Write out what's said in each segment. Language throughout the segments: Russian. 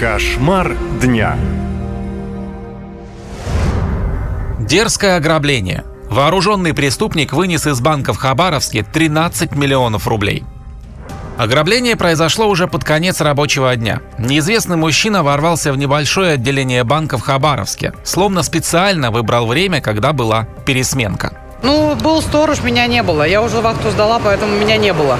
Кошмар дня. Дерзкое ограбление. Вооруженный преступник вынес из банка в Хабаровске 13 миллионов рублей. Ограбление произошло уже под конец рабочего дня. Неизвестный мужчина ворвался в небольшое отделение банка в Хабаровске, словно специально выбрал время, когда была пересменка. Ну, был сторож, меня не было. Я уже вахту сдала, поэтому меня не было.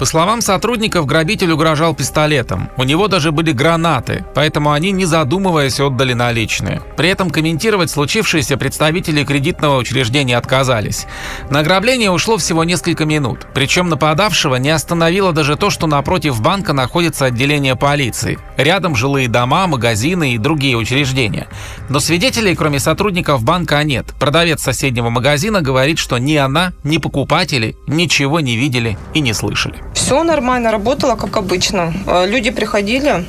По словам сотрудников, грабитель угрожал пистолетом. У него даже были гранаты, поэтому они, не задумываясь, отдали наличные. При этом комментировать случившееся представители кредитного учреждения отказались. На ограбление ушло всего несколько минут. Причем нападавшего не остановило даже то, что напротив банка находится отделение полиции. Рядом жилые дома, магазины и другие учреждения. Но свидетелей, кроме сотрудников банка, нет. Продавец соседнего магазина говорит, что ни она, ни покупатели ничего не видели и не слышали. Все нормально, работало как обычно. Э, люди приходили,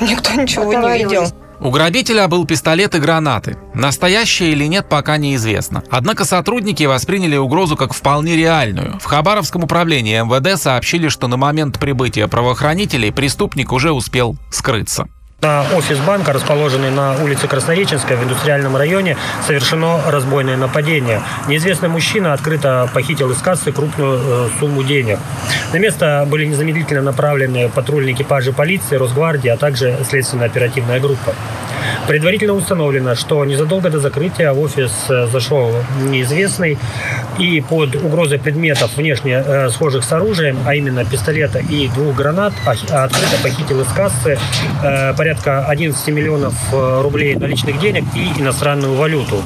никто ничего не видел. У грабителя был пистолет и гранаты. Настоящие или нет, пока неизвестно. Однако сотрудники восприняли угрозу как вполне реальную. В Хабаровском управлении МВД сообщили, что на момент прибытия правоохранителей преступник уже успел скрыться. На офис банка, расположенный на улице Краснореченская в индустриальном районе, совершено разбойное нападение. Неизвестный мужчина открыто похитил из кассы крупную э, сумму денег. На место были незамедлительно направлены патрульные экипажи полиции, Росгвардии, а также следственно-оперативная группа. Предварительно установлено, что незадолго до закрытия в офис э, зашел неизвестный и под угрозой предметов внешне э, схожих с оружием, а именно пистолета и двух гранат, а, открыто похитил из кассы э, порядка 11 миллионов рублей наличных денег и иностранную валюту.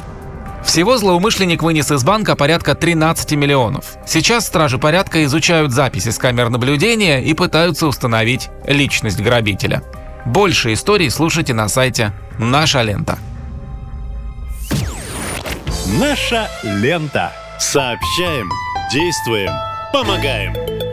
Всего злоумышленник вынес из банка порядка 13 миллионов. Сейчас стражи порядка изучают записи с камер наблюдения и пытаются установить личность грабителя. Больше историй слушайте на сайте «Наша лента». Наша лента. Сообщаем, действуем, помогаем.